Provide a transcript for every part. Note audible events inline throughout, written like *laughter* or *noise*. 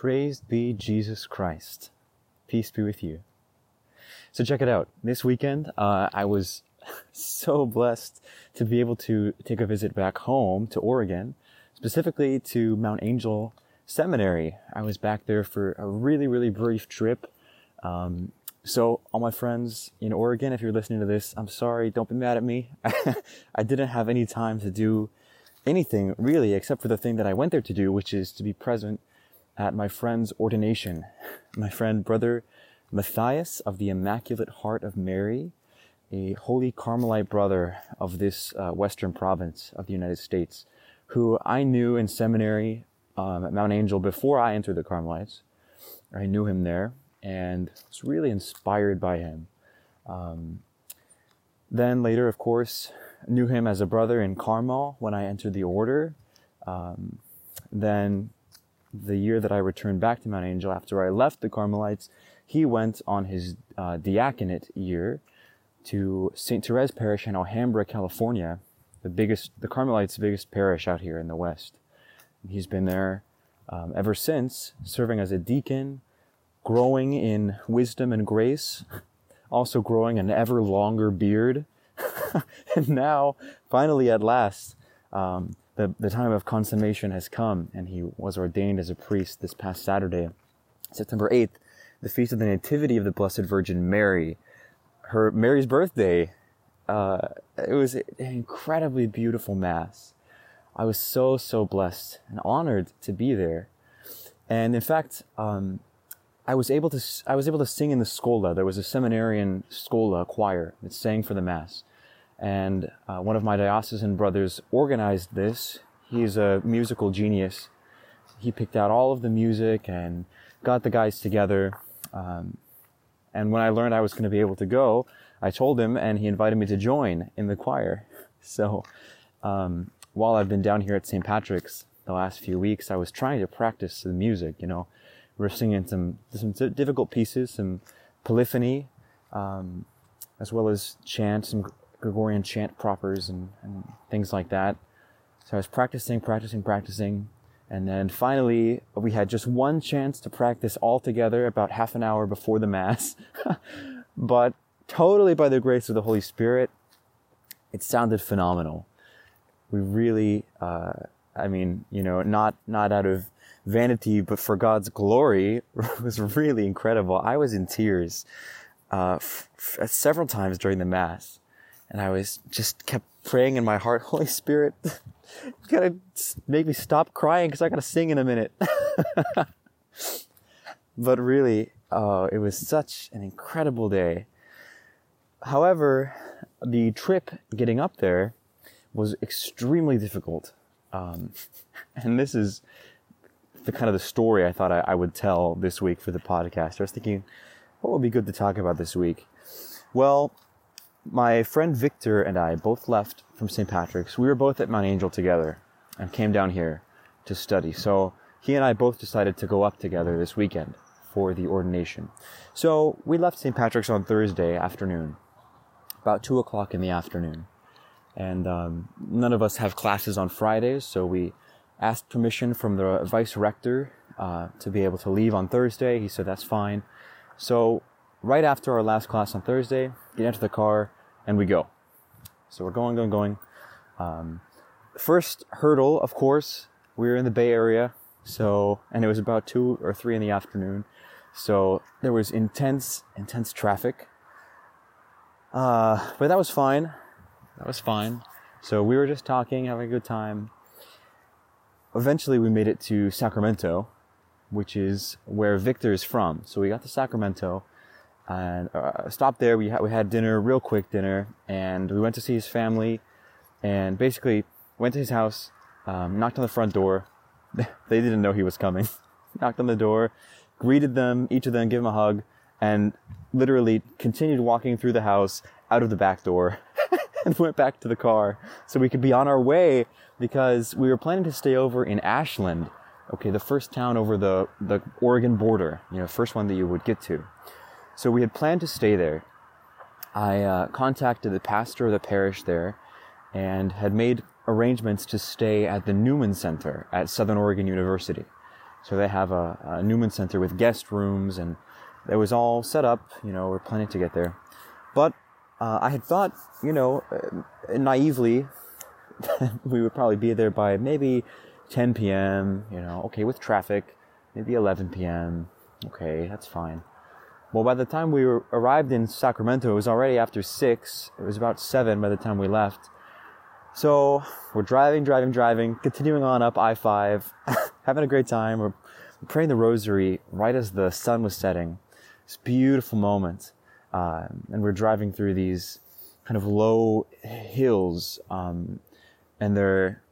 Praised be Jesus Christ. Peace be with you. So check it out. This weekend, uh, I was *laughs* so blessed to be able to take a visit back home to Oregon, specifically to Mount Angel Seminary. I was back there for a really, really brief trip. Um, so, all my friends in Oregon, if you're listening to this, I'm sorry. Don't be mad at me. *laughs* I didn't have any time to do anything really except for the thing that I went there to do, which is to be present at my friend's ordination. My friend, brother Matthias of the Immaculate Heart of Mary, a holy Carmelite brother of this uh, western province of the United States, who I knew in seminary um, at Mount Angel before I entered the Carmelites. I knew him there and was really inspired by him. Um, then later, of course, knew him as a brother in Carmel when I entered the order. Um, then the year that I returned back to Mount Angel after I left the Carmelites, he went on his uh, diaconate year to St. Therese Parish in Alhambra, California, the biggest, the Carmelites' biggest parish out here in the West. He's been there um, ever since, serving as a deacon, growing in wisdom and grace, also growing an ever longer beard. *laughs* and now, finally, at last, um, the, the time of consummation has come, and he was ordained as a priest this past Saturday, September 8th, the feast of the Nativity of the Blessed Virgin Mary. Her Mary's birthday. Uh, it was an incredibly beautiful mass. I was so so blessed and honored to be there, and in fact, um, I was able to I was able to sing in the schola. There was a seminarian schola choir that sang for the mass, and uh, one of my diocesan brothers organized this. He's a musical genius. He picked out all of the music and got the guys together. Um, and when I learned I was going to be able to go, I told him, and he invited me to join in the choir. *laughs* So um, while I've been down here at St. Patrick's the last few weeks, I was trying to practice the music. You know, we're singing some some difficult pieces, some polyphony, um, as well as chant, some Gregorian chant propers and, and things like that. So I was practicing, practicing, practicing. And then finally, we had just one chance to practice all together about half an hour before the Mass. *laughs* but totally by the grace of the Holy Spirit, it sounded phenomenal. We really, uh, I mean, you know, not, not out of vanity, but for God's glory, *laughs* was really incredible. I was in tears uh, f- f- several times during the Mass and I was just kept praying in my heart, Holy Spirit, *laughs* you gotta make me stop crying because I gotta sing in a minute. *laughs* but really, uh, it was such an incredible day. However, the trip getting up there was extremely difficult. Um, *laughs* and this is the kind of the story I thought I, I would tell this week for the podcast. I was thinking, what would be good to talk about this week? Well, my friend Victor and I both left from St. Patrick's. We were both at Mount Angel together and came down here to study. So he and I both decided to go up together this weekend for the ordination. So we left St. Patrick's on Thursday afternoon, about two o'clock in the afternoon. And um, none of us have classes on Fridays, so we asked permission from the vice rector uh, to be able to leave on Thursday. He said that's fine. So right after our last class on Thursday, get into the car, and we go. So we're going, going, going. Um, first hurdle, of course, we were in the Bay Area, so and it was about two or three in the afternoon, so there was intense, intense traffic. Uh, but that was fine. That was fine. So we were just talking, having a good time. Eventually, we made it to Sacramento, which is where Victor is from. So we got to Sacramento and uh, stopped there. We had, we had dinner, real quick dinner, and we went to see his family, and basically went to his house, um, knocked on the front door. *laughs* they didn't know he was coming. *laughs* knocked on the door, greeted them, each of them, gave him a hug, and literally continued walking through the house out of the back door *laughs* and went back to the car so we could be on our way because we were planning to stay over in Ashland. Okay, the first town over the, the Oregon border, you know, first one that you would get to. So we had planned to stay there. I uh, contacted the pastor of the parish there and had made arrangements to stay at the Newman Center at Southern Oregon University. So they have a, a Newman Center with guest rooms, and it was all set up. You know, we're planning to get there, but uh, I had thought, you know, uh, naively, *laughs* we would probably be there by maybe 10 p.m. You know, okay, with traffic, maybe 11 p.m. Okay, that's fine. Well, by the time we were, arrived in Sacramento, it was already after six. It was about seven by the time we left. So we're driving, driving, driving, continuing on up I 5, *laughs* having a great time. We're praying the rosary right as the sun was setting. This beautiful moment. Uh, and we're driving through these kind of low hills. Um, and they're,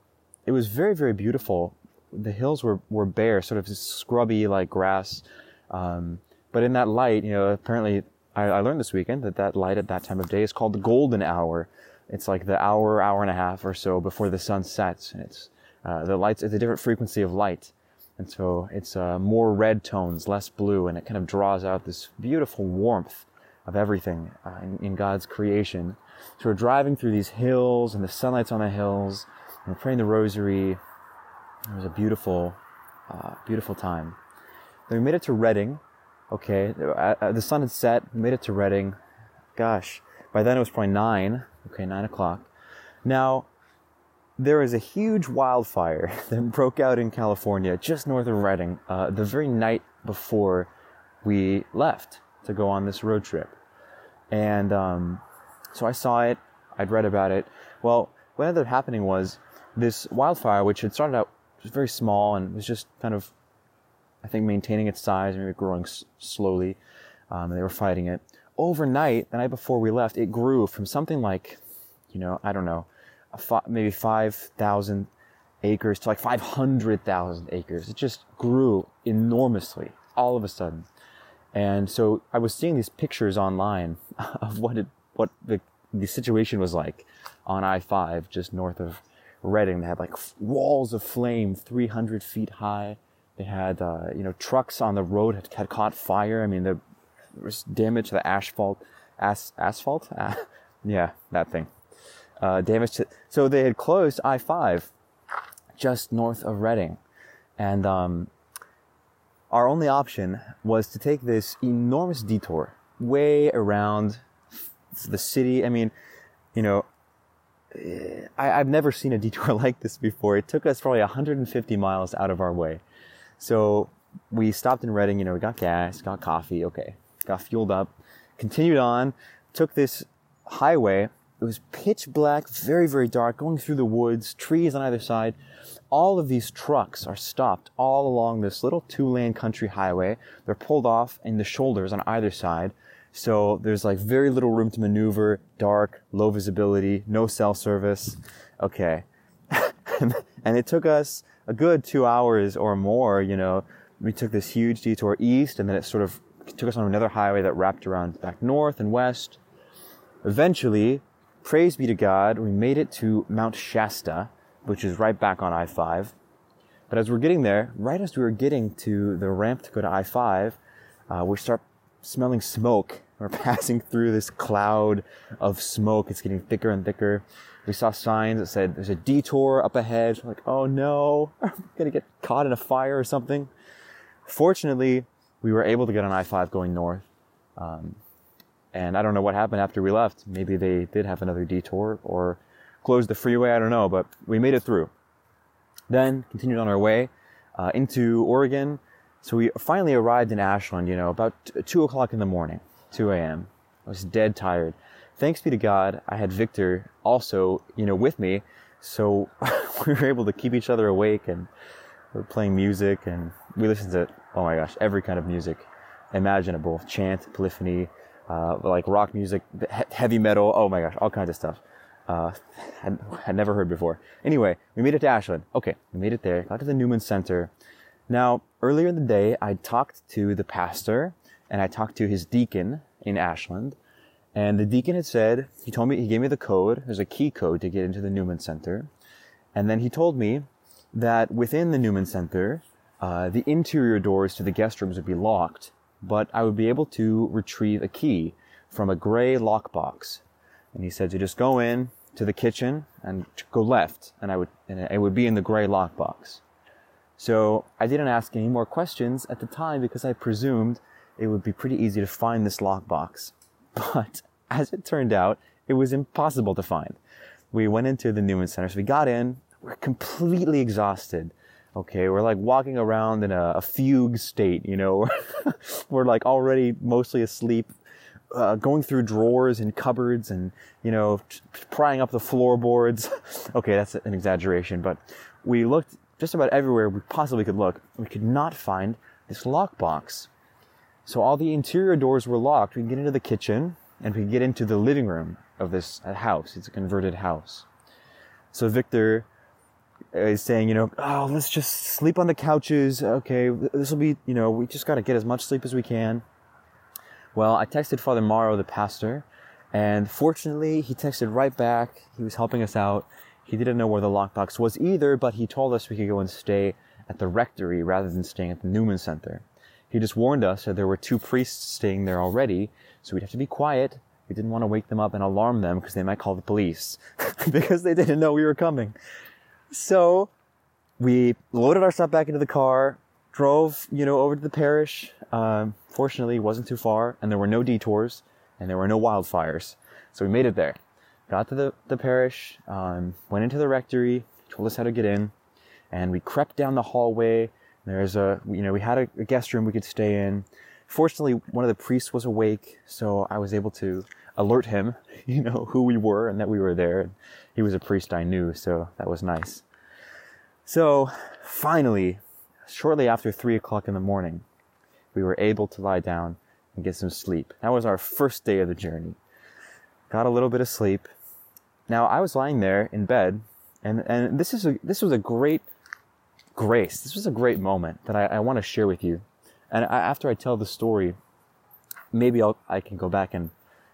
it was very, very beautiful. The hills were, were bare, sort of scrubby like grass. Um, but in that light, you know, apparently I, I learned this weekend that that light at that time of day is called the golden hour it's like the hour, hour and a half or so before the sun sets. And it's uh, the lights. It's a different frequency of light, and so it's uh, more red tones, less blue, and it kind of draws out this beautiful warmth of everything uh, in, in, God's creation. So we're driving through these hills, and the sunlight's on the hills, and we're praying the Rosary. It was a beautiful, uh, beautiful time. Then we made it to Redding. Okay, uh, uh, the sun had set. Made it to Redding. Gosh, by then it was probably nine okay, nine o'clock. Now, there is a huge wildfire *laughs* that broke out in California, just north of Redding, uh, the very night before we left to go on this road trip. And um, so I saw it, I'd read about it. Well, what ended up happening was this wildfire, which had started out was very small and was just kind of, I think, maintaining its size, maybe growing s- slowly. Um, they were fighting it overnight, the night before we left, it grew from something like, you know, I don't know, maybe 5,000 acres to like 500,000 acres. It just grew enormously all of a sudden. And so I was seeing these pictures online *laughs* of what it, what the, the situation was like on I-5 just north of Redding. They had like walls of flame 300 feet high. They had, uh, you know, trucks on the road had, had caught fire. I mean, there was damage to the asphalt, as, asphalt, *laughs* yeah, that thing. Uh, damage to, so they had closed I-5 just north of Redding. And, um, our only option was to take this enormous detour way around the city. I mean, you know, I, have never seen a detour *laughs* like this before. It took us probably 150 miles out of our way. So we stopped in Redding, you know, we got gas, got coffee, okay got fueled up, continued on, took this highway. It was pitch black, very, very dark, going through the woods, trees on either side. All of these trucks are stopped all along this little two lane country highway. They're pulled off in the shoulders on either side. So there's like very little room to maneuver, dark, low visibility, no cell service. Okay. *laughs* and it took us a good two hours or more, you know. We took this huge detour east and then it sort of took us on another highway that wrapped around back north and west. Eventually, praise be to God, we made it to Mount Shasta, which is right back on I-5. But as we're getting there, right as we were getting to the ramp to go to I-5, uh, we start smelling smoke. We're *laughs* passing through this cloud of smoke. It's getting thicker and thicker. We saw signs that said there's a detour up ahead. We're like, oh no, *laughs* I'm gonna get caught in a fire or something. Fortunately, we were able to get on I-5 going north. Um, and I don't know what happened after we left. Maybe they did have another detour or closed the freeway. I don't know, but we made it through. Then continued on our way uh, into Oregon. So we finally arrived in Ashland, you know, about two o'clock in the morning, 2 a.m. I was dead tired. Thanks be to God, I had Victor also, you know, with me. So *laughs* we were able to keep each other awake and we are playing music and we listened to oh my gosh, every kind of music imaginable, chant, polyphony, uh, like rock music, heavy metal, oh my gosh, all kinds of stuff. Uh, *laughs* had, had never heard before. Anyway, we made it to Ashland. Okay, we made it there, got to the Newman Center. Now, earlier in the day, I talked to the pastor and I talked to his deacon in Ashland. And the deacon had said, he told me, he gave me the code. There's a key code to get into the Newman Center. And then he told me that within the Newman Center, uh, the interior doors to the guest rooms would be locked, but I would be able to retrieve a key from a gray lockbox. And he said to just go in to the kitchen and go left, and I would, and it would be in the gray lockbox. So I didn't ask any more questions at the time because I presumed it would be pretty easy to find this lockbox. *laughs* But as it turned out, it was impossible to find. We went into the Newman Center. So we got in. We're completely exhausted. Okay, we're like walking around in a, a fugue state, you know. *laughs* we're like already mostly asleep, uh, going through drawers and cupboards and, you know, prying up the floorboards. *laughs* okay, that's an exaggeration, but we looked just about everywhere we possibly could look. We could not find this lockbox. So all the interior doors were locked. We could get into the kitchen and we could get into the living room of this house. It's a converted house. So Victor uh, is saying, you know, oh, let's just sleep on the couches. Okay, this will be, you know, we just got to get as much sleep as we can. Well, I texted Father Morrow, the pastor, and fortunately, he texted right back. He was helping us out. He didn't know where the lockbox was either, but he told us we could go and stay at the rectory rather than staying at the Newman Center. He just warned us that there were two priests staying there already, so we'd have to be quiet. We didn't want to wake them up and alarm them because they might call the police *laughs* because they didn't know we were coming. So we loaded our stuff back into the car, drove, you know, over to the parish. Um, fortunately, it wasn't too far, and there were no detours, and there were no wildfires. So we made it there. Got to the, the parish, um, went into the rectory, told us how to get in, and we crept down the hallway. There's a, you know, we had a, a guest room we could stay in. Fortunately, one of the priests was awake, so I was able to alert him, *laughs* you know, who we were and that we were there. He was a priest I knew, so that was nice. So finally, shortly after three o'clock in the morning, we were able to lie down and get some sleep. That was our first day of the journey. Got a little bit of sleep. Now I was lying there in bed, and, and this is a, this was a great grace. This was a great moment that I, I want to share with you. And I, after I tell the story, maybe I'll, I can go back and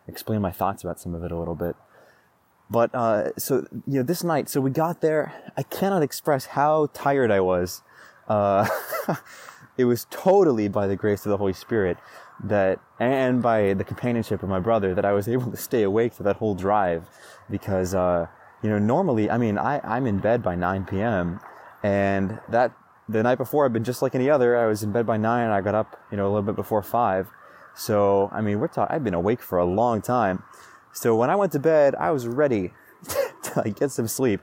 explain my thoughts about some of it a little bit. But uh, so you know, this night, so we got there. I cannot express how tired I was. Uh, *laughs* it was totally by the grace of the Holy Spirit that, and by the companionship of my brother, that I was able to stay awake for that whole drive. Because uh, you know, normally, I mean, I I'm in bed by 9 p.m. and that the night before I've been just like any other. I was in bed by nine. I got up, you know, a little bit before five so, I mean, we're talking, I've been awake for a long time. So when I went to bed, I was ready *laughs* to like, get some sleep.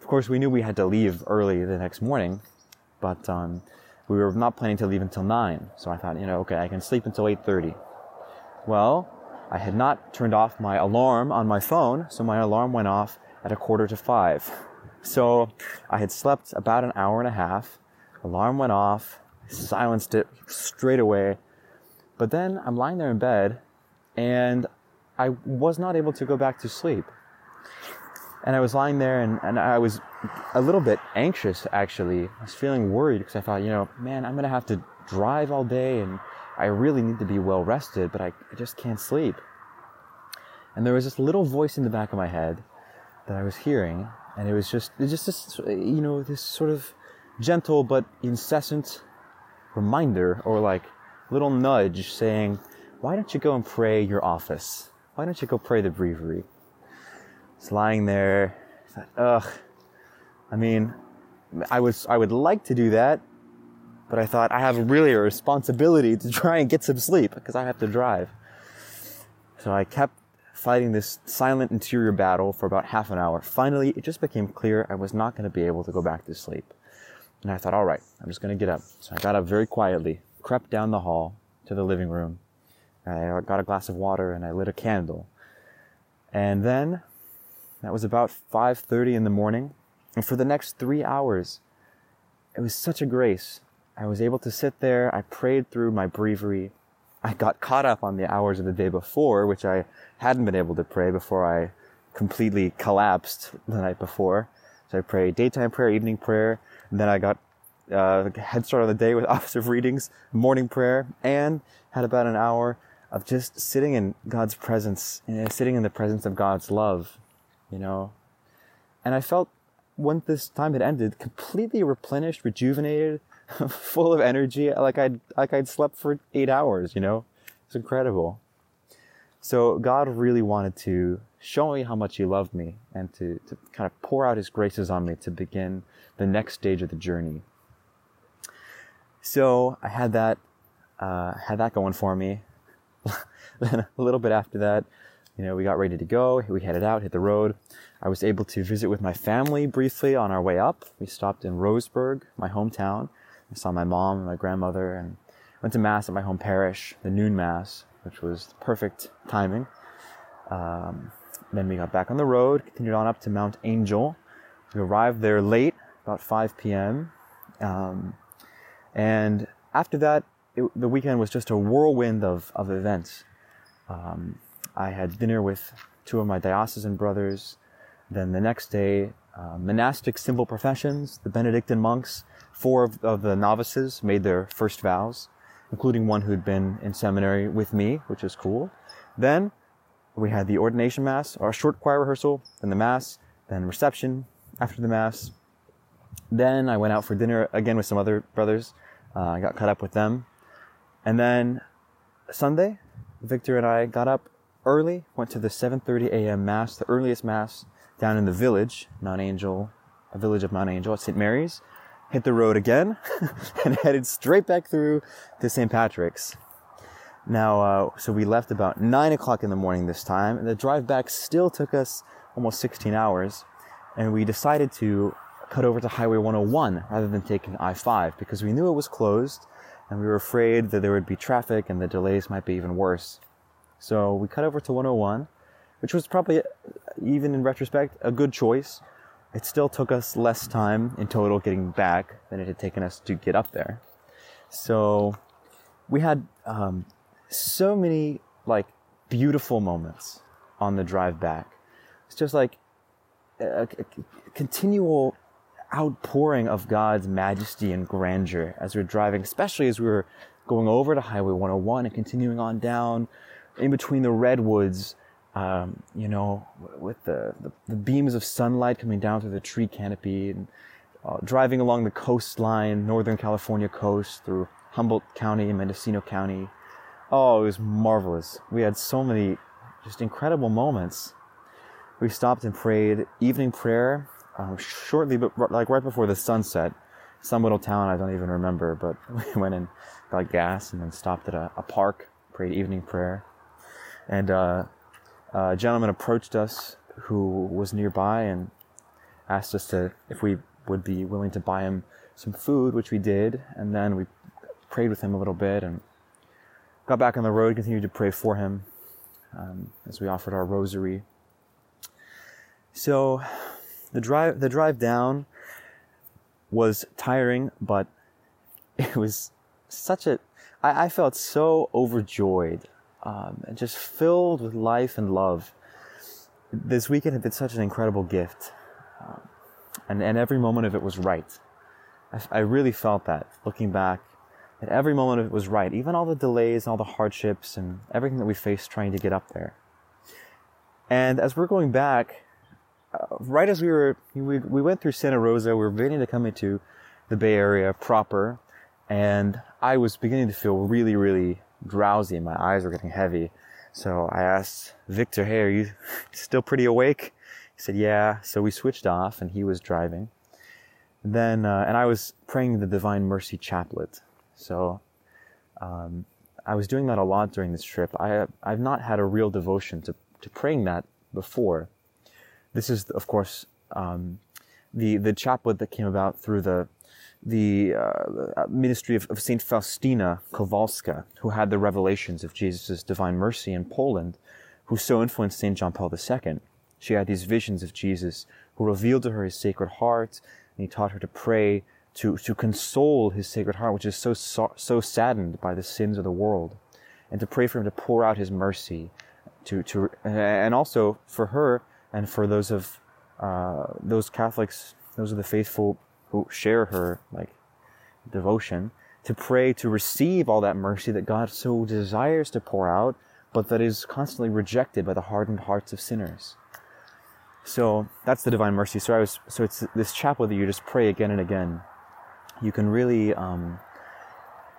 Of course, we knew we had to leave early the next morning, but, um, we were not planning to leave until nine. So I thought, you know, okay, I can sleep until 8.30. Well, I had not turned off my alarm on my phone, so my alarm went off at a quarter to five. So I had slept about an hour and a half. Alarm went off, silenced it straight away, but then I'm lying there in bed and I was not able to go back to sleep. And I was lying there and, and I was a little bit anxious actually. I was feeling worried because I thought, you know, man, I'm going to have to drive all day and I really need to be well rested, but I, I just can't sleep. And there was this little voice in the back of my head that I was hearing, and it was just, it just this, you know, this sort of gentle but incessant reminder or like little nudge saying, why don't you go and pray your office? Why don't you go pray the breviary? It's lying there. I thought, ugh. I mean, I was, I would like to do that, but I thought I have really a responsibility to try and get some sleep because I have to drive. So I kept fighting this silent interior battle for about half an hour. Finally, it just became clear I was not going to be able to go back to sleep. And I thought, all right, I'm just going to get up. So I got up very quietly, crept down the hall to the living room. I got a glass of water and I lit a candle. And then that was about 5:30 in the morning, and for the next 3 hours it was such a grace. I was able to sit there, I prayed through my breviary. I got caught up on the hours of the day before, which I hadn't been able to pray before I completely collapsed the night before. So I prayed daytime prayer, evening prayer, and then I got uh, head start on the day with *laughs* Office of Readings, morning prayer, and had about an hour of just sitting in God's presence, know, sitting in the presence of God's love, you know. And I felt when this time had ended, completely replenished, rejuvenated, *laughs* full of energy, like I'd like I'd slept for eight hours, you know. It's incredible. So God really wanted to show me how much He loved me and to, to kind of pour out His graces on me to begin the next stage of the journey. So I had that, uh, had that going for me. *laughs* then a little bit after that, you know, we got ready to go. We headed out, hit the road. I was able to visit with my family briefly on our way up. We stopped in Roseburg, my hometown. I saw my mom and my grandmother and went to mass at my home parish, the noon mass, which was perfect timing. Um, then we got back on the road, continued on up to Mount Angel. We arrived there late, about 5 p.m. Um, and after that, it, the weekend was just a whirlwind of, of events. Um, I had dinner with two of my diocesan brothers. Then the next day, uh, monastic simple professions, the Benedictine monks, four of, of, the novices made their first vows, including one who'd been in seminary with me, which is cool. Then we had the ordination mass, our short choir rehearsal, then the mass, then reception after the mass. Then I went out for dinner again with some other brothers. Uh, I got caught up with them. And then Sunday, Victor and I got up early, went to the 7:30 a.m. mass, the earliest mass down in the village, Mount Angel, a village of Mount Angel at St. Mary's. Hit the road again *laughs* and headed straight back through to St. Patrick's. Now, uh, so we left about nine o'clock in the morning this time, and the drive back still took us almost 16 hours. And we decided to cut over to Highway 101 rather than taking I-5 because we knew it was closed and we were afraid that there would be traffic and the delays might be even worse. So we cut over to 101, which was probably, even in retrospect, a good choice. It still took us less time in total getting back than it had taken us to get up there. So we had um, so many like beautiful moments on the drive back. It's just like a, a, continual outpouring of God's majesty and grandeur as we're driving, especially as we were going over to Highway 101 and continuing on down in between the redwoods, um, you know, with the, the, the, beams of sunlight coming down through the tree canopy and uh, driving along the coastline, Northern California coast through Humboldt County and Mendocino County. Oh, it was marvelous. We had so many just incredible moments. We stopped and prayed evening prayer um, shortly, but like right before the sunset. Some little town I don't even remember, but *laughs* we went and got gas and then stopped at a, a park, prayed evening prayer. And uh, a gentleman approached us who was nearby and asked us to if we would be willing to buy him some food, which we did. And then we prayed with him a little bit and got back on the road, continued to pray for him um, as we offered our rosary. So the drive the drive down was tiring, but *laughs* it was such a I, I felt so overjoyed um, and just filled with life and love. This weekend had been such an incredible gift, um, and and every moment of it was right. I, I really felt that looking back that every moment of it was right, even all the delays and all the hardships and everything that we faced trying to get up there. And as we're going back, uh, right as we were, we, we went through Santa Rosa, we were beginning to come into the Bay Area proper, and I was beginning to feel really, really drowsy my eyes were getting heavy. So I asked Victor, hey, are you *laughs* still pretty awake? He said, yeah. So we switched off and he was driving. Then, uh, and I was praying the Divine Mercy Chaplet. So um, I was doing that a lot during this trip. I I've not had a real devotion to to praying that before. This is, of course, um, the the chaplet that came about through the the uh, ministry of, of Saint Faustina Kowalska, who had the revelations of Jesus' divine mercy in Poland, who so influenced Saint John Paul II. She had these visions of Jesus, who revealed to her his sacred heart, and he taught her to pray to, to console his sacred heart, which is so, so, so saddened by the sins of the world, and to pray for him to pour out his mercy, to, to, and also for her and for those of, uh, those Catholics, those of the faithful who share her, like, devotion, to pray to receive all that mercy that God so desires to pour out, but that is constantly rejected by the hardened hearts of sinners. So that's the divine mercy. So I was, so it's this chaplet that you just pray again and again you can really um,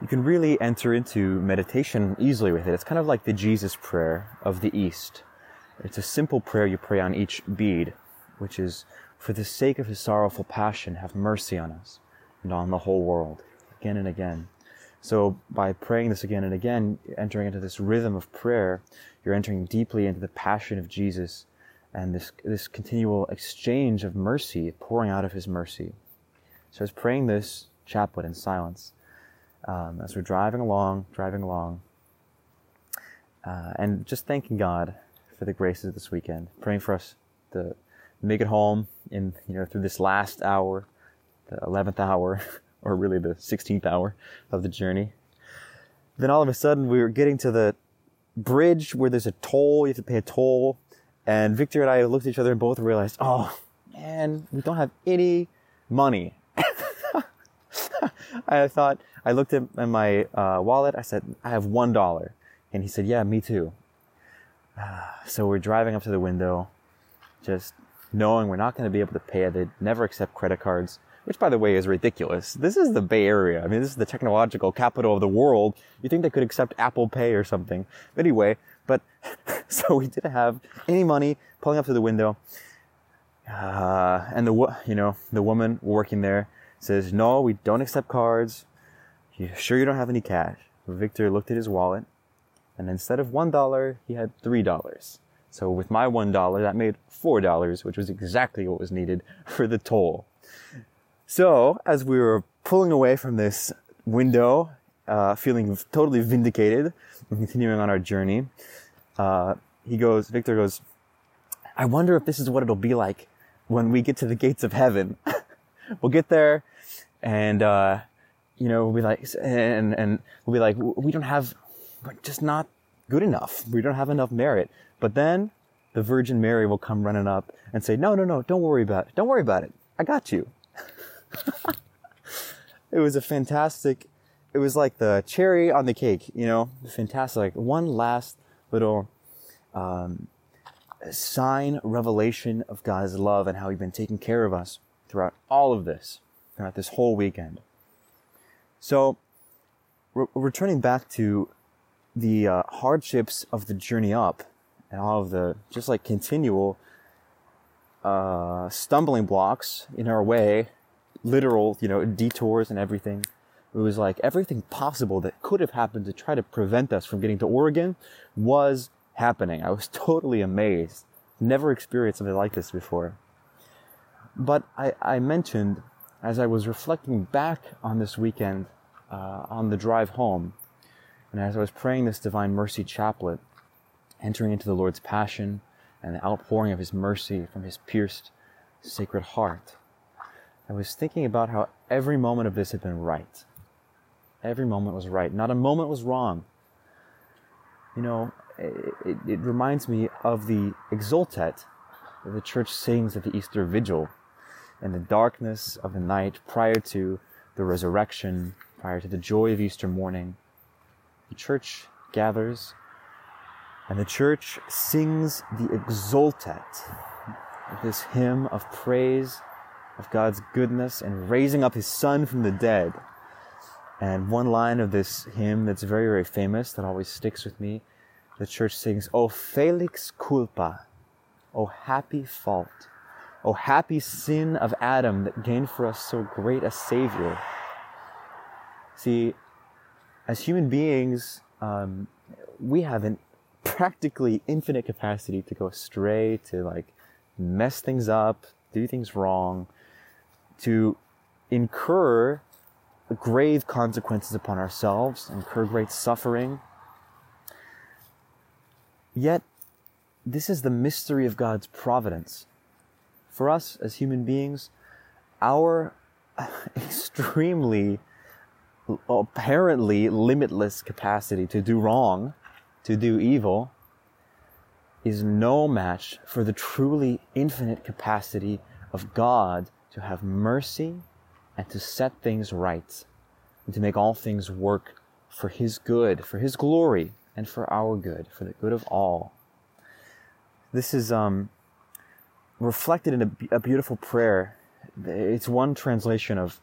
you can really enter into meditation easily with it. It's kind of like the Jesus prayer of the East. It's a simple prayer you pray on each bead, which is, For the sake of his sorrowful passion, have mercy on us and on the whole world, again and again. So by praying this again and again, entering into this rhythm of prayer, you're entering deeply into the passion of Jesus and this, this continual exchange of mercy, pouring out of his mercy. So I was praying this chaplet in silence um, as we're driving along, driving along, uh, and just thanking God for the graces of this weekend, praying for us to make it home in, you know, through this last hour, the 11th hour *laughs* or really the 16th hour of the journey. Then all of a sudden we were getting to the bridge where there's a toll, you have to pay a toll. And Victor and I looked at each other and both realized, oh man, we don't have any money. *laughs* I thought, I looked at my uh, wallet, I said, I have one dollar. And he said, yeah, me too. *sighs* so we're driving up to the window, just knowing we're not going to be able to pay it. They never accept credit cards which by the way is ridiculous. This is the Bay Area. I mean, this is the technological capital of the world. You think they could accept Apple Pay or something. But anyway, but *laughs* so we didn't have any money pulling up to the window. Uh, and the, you know, the woman working there says, no, we don't accept cards. You sure you don't have any cash? Victor looked at his wallet and instead of one dollar, he had three dollars. So with my one dollar, that made four dollars, which was exactly what was needed for the toll. So, as we were pulling away from this window, uh, feeling totally vindicated and continuing on our journey, uh, he goes, Victor goes, I wonder if this is what it'll be like when we get to the gates of heaven. *laughs* we'll get there and, uh, you know, we'll be like, and, and we'll be like, we don't have, we're just not good enough. We don't have enough merit. But then the Virgin Mary will come running up and say, no, no, no, don't worry about it. Don't worry about it. I got you *laughs* it was a fantastic, it was like the cherry on the cake, you know, fantastic. Like one last little um, sign, revelation of God's love and how He's been taking care of us throughout all of this, throughout this whole weekend. So, re- returning back to the uh, hardships of the journey up and all of the just like continual uh, stumbling blocks in our way literal, you know, detours and everything. It was like everything possible that could have happened to try to prevent us from getting to Oregon was happening. I was *laughs* totally amazed. Never experienced something like this before. But I, I mentioned as I was reflecting back on this weekend uh, on the drive home, and as I was praying this Divine Mercy Chaplet, entering into the Lord's Passion and the outpouring of His mercy from His pierced sacred heart, I was thinking about how every moment of this had been right. Every moment was right. Not a moment was wrong. You know, it, it, reminds me of the Exultet that the church sings at the Easter Vigil in the darkness of the night prior to the resurrection, prior to the joy of Easter morning. The church gathers and the church sings the Exultet, this hymn of praise of God's goodness and raising up his son from the dead. And one line of this hymn that's very, very famous that always sticks with me, the church sings, O felix culpa, O happy fault, O happy sin of Adam that gained for us so great a Savior. See, as human beings, um, we have an practically infinite capacity to go astray, to like mess things up, do things wrong, to incur grave consequences upon ourselves, incur great suffering. Yet, this is the mystery of God's providence. For us as human beings, our *laughs* extremely, apparently limitless capacity to do wrong, to do evil, is no match for the truly infinite capacity of God to have mercy and to set things right and to make all things work for His good, for His glory, and for our good, for the good of all. This is um, reflected in a, a beautiful prayer. It's one translation of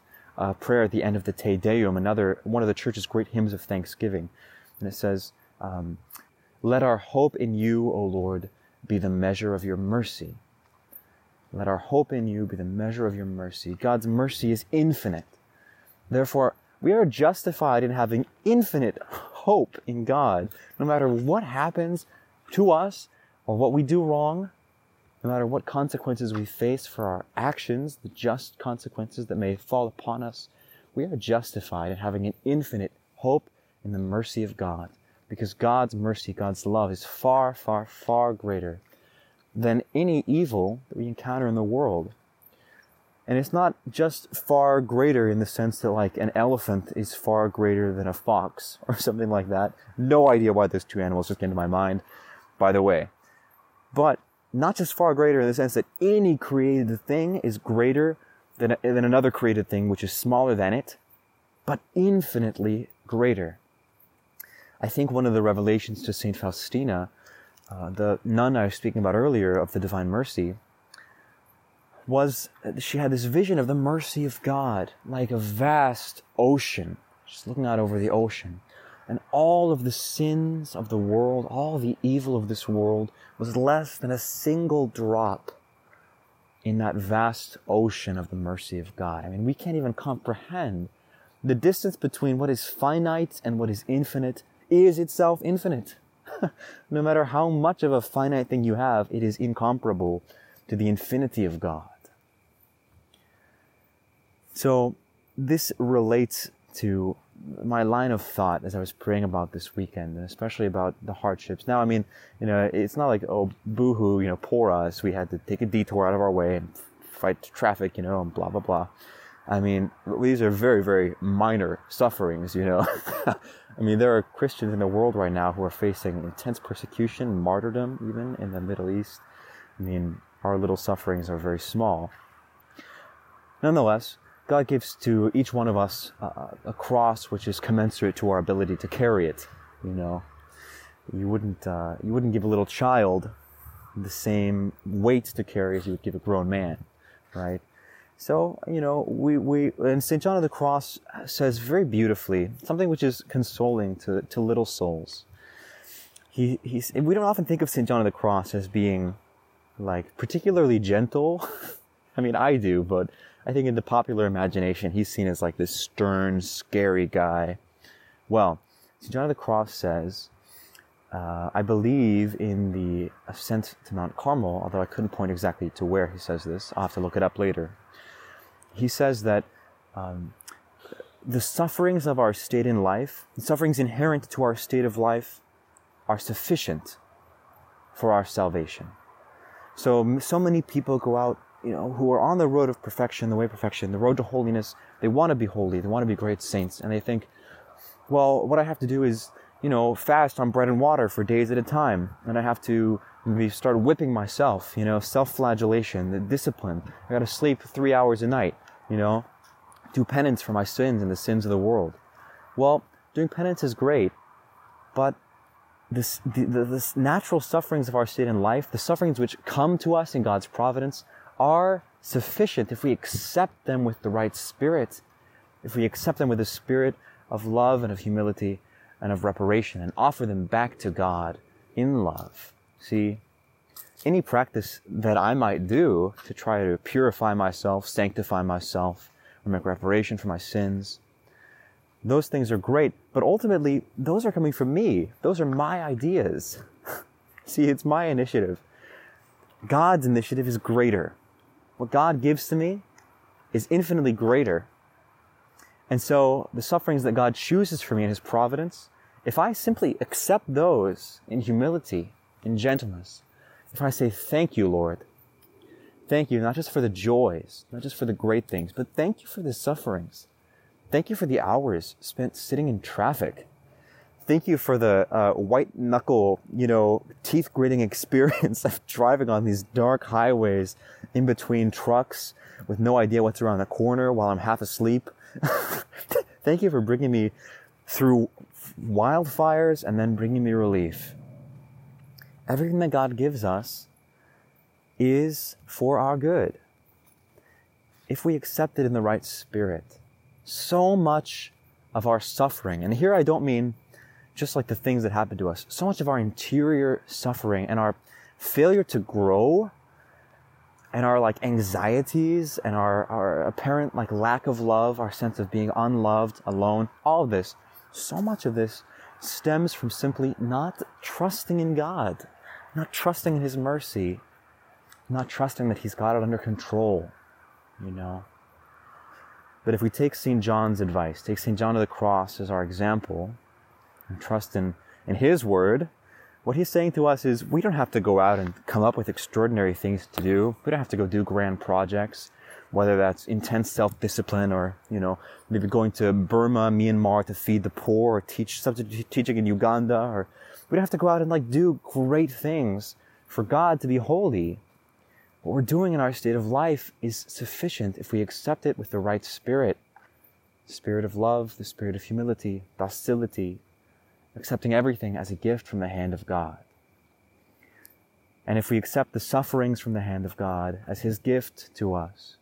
prayer at the end of the Te Deum, another one of the church's great hymns of thanksgiving, and it says, um, "Let our hope in You, O Lord, be the measure of Your mercy." Let our hope in you be the measure of your mercy. God's mercy is infinite. Therefore, We are justified in having infinite hope in God, no matter what happens to us or what we do wrong, no matter what consequences we face for our actions, the just consequences that may fall upon us. We are justified in having an infinite hope in the mercy of God because God's mercy, God's love is far, far, far greater than any evil that we encounter in the world. And it's not just far greater in the sense that like an elephant is far greater than a fox *laughs* or something like that. No idea why those two animals just came to my mind, by the way. But not just far greater in the sense that any created thing is greater than, than another created thing which is smaller than it, but infinitely greater. I think one of the revelations to St. Faustina, uh, the nun I was speaking about earlier of the Divine Mercy, was she had this vision of the mercy of God like a vast ocean, just looking out over the ocean. And all of the sins of the world, all the evil of this world was less than a single drop in that vast ocean of the mercy of God. I mean, we can't even comprehend the distance between what is finite and what is infinite is itself infinite. *laughs* no matter how much of a finite thing you have, it is incomparable to the infinity of God. So, this relates to my line of thought as I was praying about this weekend, and especially about the hardships. Now, I mean, you know, it's not like, oh, boohoo, you know, poor us. We had to take a detour out of our way and fight traffic, you know, and blah, blah, blah. I mean, these are very, very minor sufferings, you know. *laughs* I mean, there are Christians in the world right now who are facing intense persecution, martyrdom, even in the Middle East. I mean, our little sufferings are very small. Nonetheless, God gives to each one of us a cross which is commensurate to our ability to carry it. You know, you wouldn't uh, you wouldn't give a little child the same weight to carry as you would give a grown man, right? So, you know, we, we, and St. John of the Cross says very beautifully something which is consoling to, to little souls. He, he's, we don't often think of St. John of the Cross as being like particularly gentle. *laughs* I mean, I do, but I think in the popular imagination, he's seen as like this stern, scary guy. Well, St. John of the Cross says, uh, I believe in the ascent to Mount Carmel, although I couldn't point exactly to where he says this. I'll have to look it up later he says that um, the sufferings of our state in life, the sufferings inherent to our state of life, are sufficient for our salvation. So, so many people go out, you know, who are on the road of perfection, the way of perfection, the road to holiness. They want to be holy, they want to be great saints, and they think, well, what I have to do is, you know, fast on bread and water for days at a time, and I have to maybe start whipping myself, you know, self-flagellation, the discipline. I got to sleep three hours a night you know, do penance for my sins and the sins of the world. Well, doing penance is great, but this, the, the, this natural sufferings of our state in life, the sufferings which come to us in God's providence, are sufficient if we accept them with the right spirit, if we accept them with a spirit of love and of humility and of reparation and offer them back to God in love. See, any practice that I might do to try to purify myself, sanctify myself, or make reparation for my sins, those things are great, but ultimately, those are coming from me. Those are my ideas. *laughs* See, it's my initiative. God's initiative is greater. What God gives to me is infinitely greater. And so, the sufferings that God chooses for me in His providence, if I simply accept those in humility, in gentleness, if I say, Thank you, Lord, thank you not just for the joys, not just for the great things, but thank you for the sufferings. Thank you for the hours spent sitting in traffic. Thank you for the uh, white knuckle, you know, teeth gritting *laughs* experience of driving on these dark highways in between trucks with no idea what's around the corner while I'm half asleep. *laughs* Thank you for bringing me through wildfires and then bringing me relief everything that God gives us is for our good. If we accept it in the right spirit, so much of our suffering, and here I don't mean just like the things that happen to us, so much of our interior suffering and our failure to grow and our like anxieties and our, our apparent like lack of love, our sense of being unloved, alone, all of this, so much of this stems from simply not trusting in God, not trusting in His mercy, not trusting that He's got it under control, you know. But if we take St. John's advice, take St. John of the Cross as our example, and trust in, in His word, what he's saying to us is we don't have to go out and come up with extraordinary things to do. We don't have to go do grand projects, whether that's intense self-discipline or, you know, maybe going to Burma, Myanmar to feed the poor or teach substitute teaching in Uganda or we don't have to go out and like do great things for God to be holy. What we're doing in our state of life is sufficient if we accept it with the right spirit. Spirit of love, the spirit of humility, docility, accepting everything as a gift from the hand of God. And if we accept the sufferings from the hand of God as His gift to us,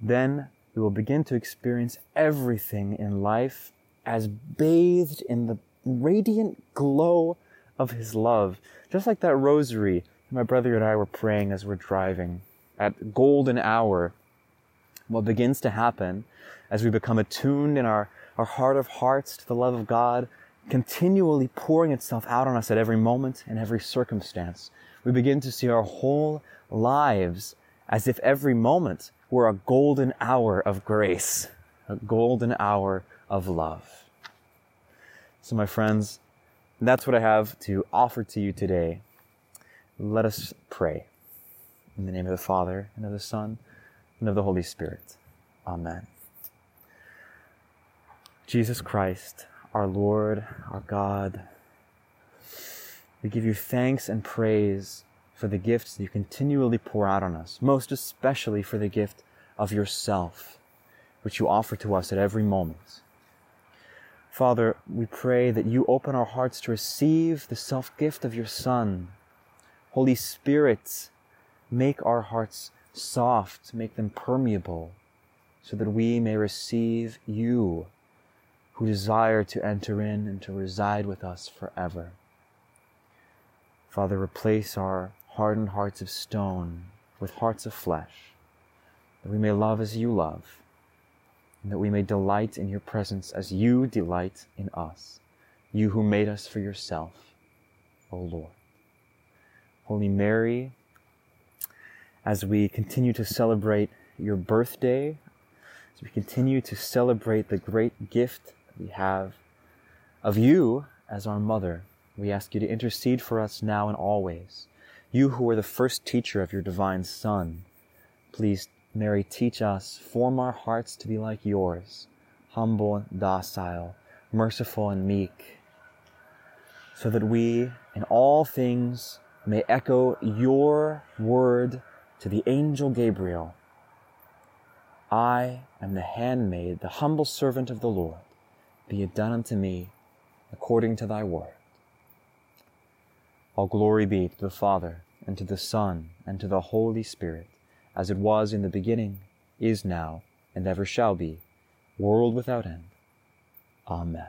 then we will begin to experience everything in life as bathed in the radiant glow of His love. Just like that rosary my brother and I were praying as we're driving at golden hour. What begins to happen as we become attuned in our, our heart of hearts to the love of God continually pouring itself out on us at every moment and every circumstance. We begin to see our whole lives as if every moment were a golden hour of grace, a golden hour of love. So, my friends, that's what I have to offer to you today. Let us pray. In the name of the Father, and of the Son, and of the Holy Spirit. Amen. Jesus Christ, our Lord, our God. We give you thanks and praise for the gifts you continually pour out on us, most especially for the gift of yourself, which you offer to us at every moment. Father, we pray that you open our hearts to receive the self gift of your Son. Holy Spirit, make our hearts soft, make them permeable, so that we may receive you who desire to enter in and to reside with us forever. Father, replace our hardened hearts of stone with hearts of flesh, that we may love as you love, and that we may delight in your presence as you delight in us, you who made us for yourself, O Lord. Holy Mary, as we continue to celebrate your birthday, as we continue to celebrate the great gift we have of you as our mother. We ask you to intercede for us now and always. You who are the first teacher of your divine Son, please, Mary, teach us, form our hearts to be like yours, humble, docile, merciful, and meek, so that we, in all things, may echo your word to the angel Gabriel. I am the handmaid, the humble servant of the Lord be it done unto me according to thy word. All glory be to the Father, and to the Son, and to the Holy Spirit, as it was in the beginning, is now, and ever shall be, world without end. Amen.